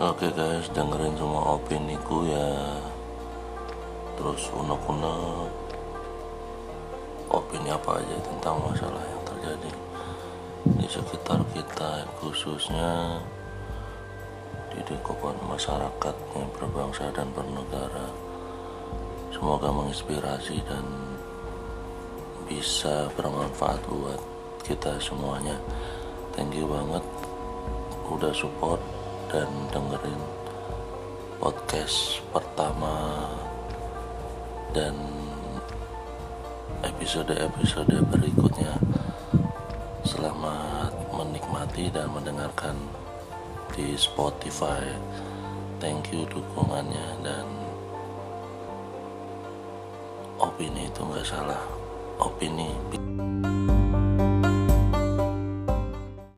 Oke guys, dengerin semua opini ku ya. Terus unek-unek opini apa aja tentang masalah yang terjadi di sekitar kita khususnya di lingkungan masyarakat yang berbangsa dan bernegara. Semoga menginspirasi dan bisa bermanfaat buat kita semuanya. Thank you banget udah support dan dengerin podcast pertama dan episode-episode berikutnya. Selamat menikmati dan mendengarkan di Spotify. Thank you dukungannya dan opini itu nggak salah. Opini.